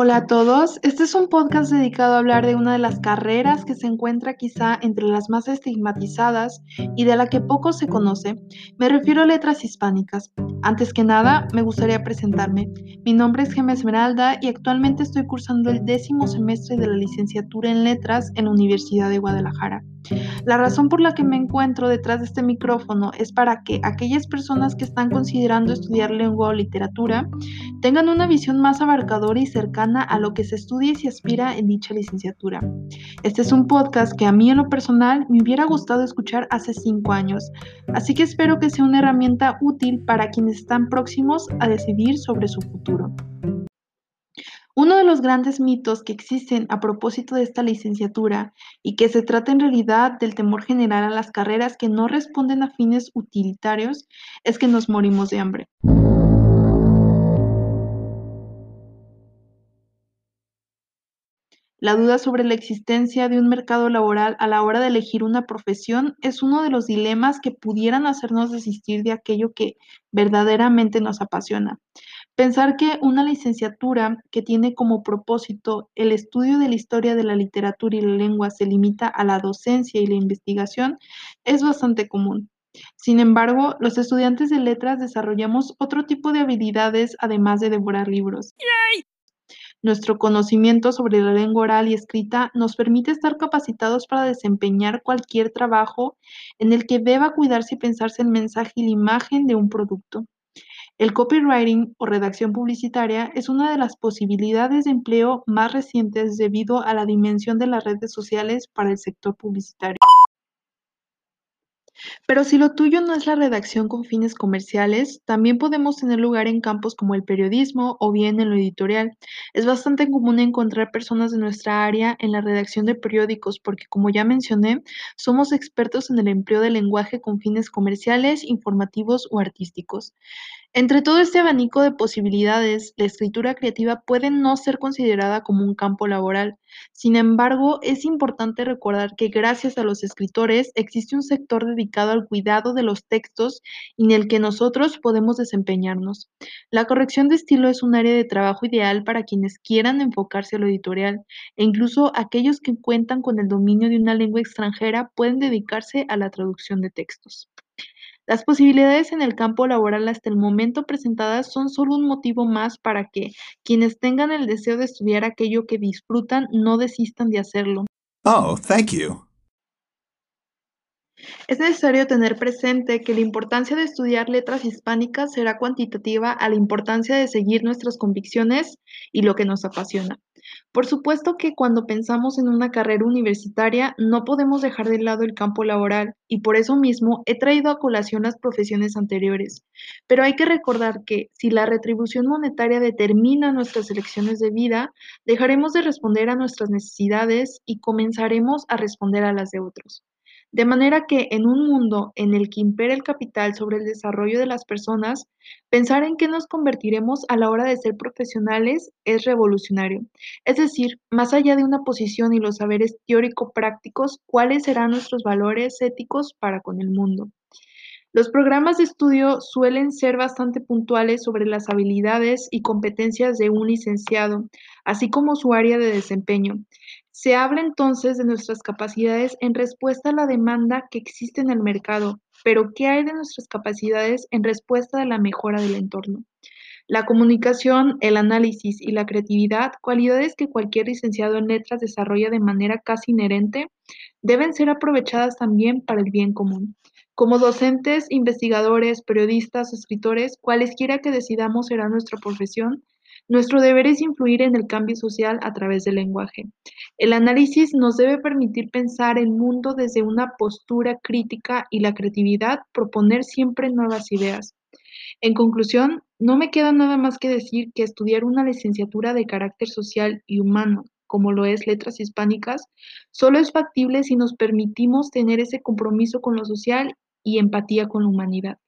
Hola a todos, este es un podcast dedicado a hablar de una de las carreras que se encuentra quizá entre las más estigmatizadas y de la que poco se conoce. Me refiero a letras hispánicas. Antes que nada, me gustaría presentarme. Mi nombre es Gemma Esmeralda y actualmente estoy cursando el décimo semestre de la licenciatura en letras en la Universidad de Guadalajara. La razón por la que me encuentro detrás de este micrófono es para que aquellas personas que están considerando estudiar lengua o literatura tengan una visión más abarcadora y cercana a lo que se estudia y se aspira en dicha licenciatura. Este es un podcast que a mí en lo personal me hubiera gustado escuchar hace cinco años, así que espero que sea una herramienta útil para quienes están próximos a decidir sobre su futuro. Uno de los grandes mitos que existen a propósito de esta licenciatura y que se trata en realidad del temor general a las carreras que no responden a fines utilitarios es que nos morimos de hambre. La duda sobre la existencia de un mercado laboral a la hora de elegir una profesión es uno de los dilemas que pudieran hacernos desistir de aquello que verdaderamente nos apasiona. Pensar que una licenciatura que tiene como propósito el estudio de la historia de la literatura y la lengua se limita a la docencia y la investigación es bastante común. Sin embargo, los estudiantes de letras desarrollamos otro tipo de habilidades además de devorar libros. Nuestro conocimiento sobre la lengua oral y escrita nos permite estar capacitados para desempeñar cualquier trabajo en el que deba cuidarse y pensarse el mensaje y la imagen de un producto. El copywriting o redacción publicitaria es una de las posibilidades de empleo más recientes debido a la dimensión de las redes sociales para el sector publicitario. Pero si lo tuyo no es la redacción con fines comerciales, también podemos tener lugar en campos como el periodismo o bien en lo editorial. Es bastante común encontrar personas de nuestra área en la redacción de periódicos porque, como ya mencioné, somos expertos en el empleo del lenguaje con fines comerciales, informativos o artísticos. Entre todo este abanico de posibilidades, la escritura creativa puede no ser considerada como un campo laboral. Sin embargo, es importante recordar que gracias a los escritores existe un sector dedicado al cuidado de los textos en el que nosotros podemos desempeñarnos. La corrección de estilo es un área de trabajo ideal para quienes quieran enfocarse a lo editorial e incluso aquellos que cuentan con el dominio de una lengua extranjera pueden dedicarse a la traducción de textos. Las posibilidades en el campo laboral hasta el momento presentadas son solo un motivo más para que quienes tengan el deseo de estudiar aquello que disfrutan no desistan de hacerlo. Oh, thank you. Es necesario tener presente que la importancia de estudiar letras hispánicas será cuantitativa a la importancia de seguir nuestras convicciones y lo que nos apasiona. Por supuesto que cuando pensamos en una carrera universitaria no podemos dejar de lado el campo laboral y por eso mismo he traído a colación las profesiones anteriores. Pero hay que recordar que si la retribución monetaria determina nuestras elecciones de vida, dejaremos de responder a nuestras necesidades y comenzaremos a responder a las de otros. De manera que en un mundo en el que impera el capital sobre el desarrollo de las personas, pensar en qué nos convertiremos a la hora de ser profesionales es revolucionario. Es decir, más allá de una posición y los saberes teórico-prácticos, cuáles serán nuestros valores éticos para con el mundo. Los programas de estudio suelen ser bastante puntuales sobre las habilidades y competencias de un licenciado, así como su área de desempeño. Se habla entonces de nuestras capacidades en respuesta a la demanda que existe en el mercado, pero ¿qué hay de nuestras capacidades en respuesta a la mejora del entorno? La comunicación, el análisis y la creatividad, cualidades que cualquier licenciado en letras desarrolla de manera casi inherente, deben ser aprovechadas también para el bien común. Como docentes, investigadores, periodistas, escritores, cualesquiera que decidamos será nuestra profesión, nuestro deber es influir en el cambio social a través del lenguaje. El análisis nos debe permitir pensar el mundo desde una postura crítica y la creatividad proponer siempre nuevas ideas. En conclusión, no me queda nada más que decir que estudiar una licenciatura de carácter social y humano, como lo es letras hispánicas, solo es factible si nos permitimos tener ese compromiso con lo social y empatía con la humanidad.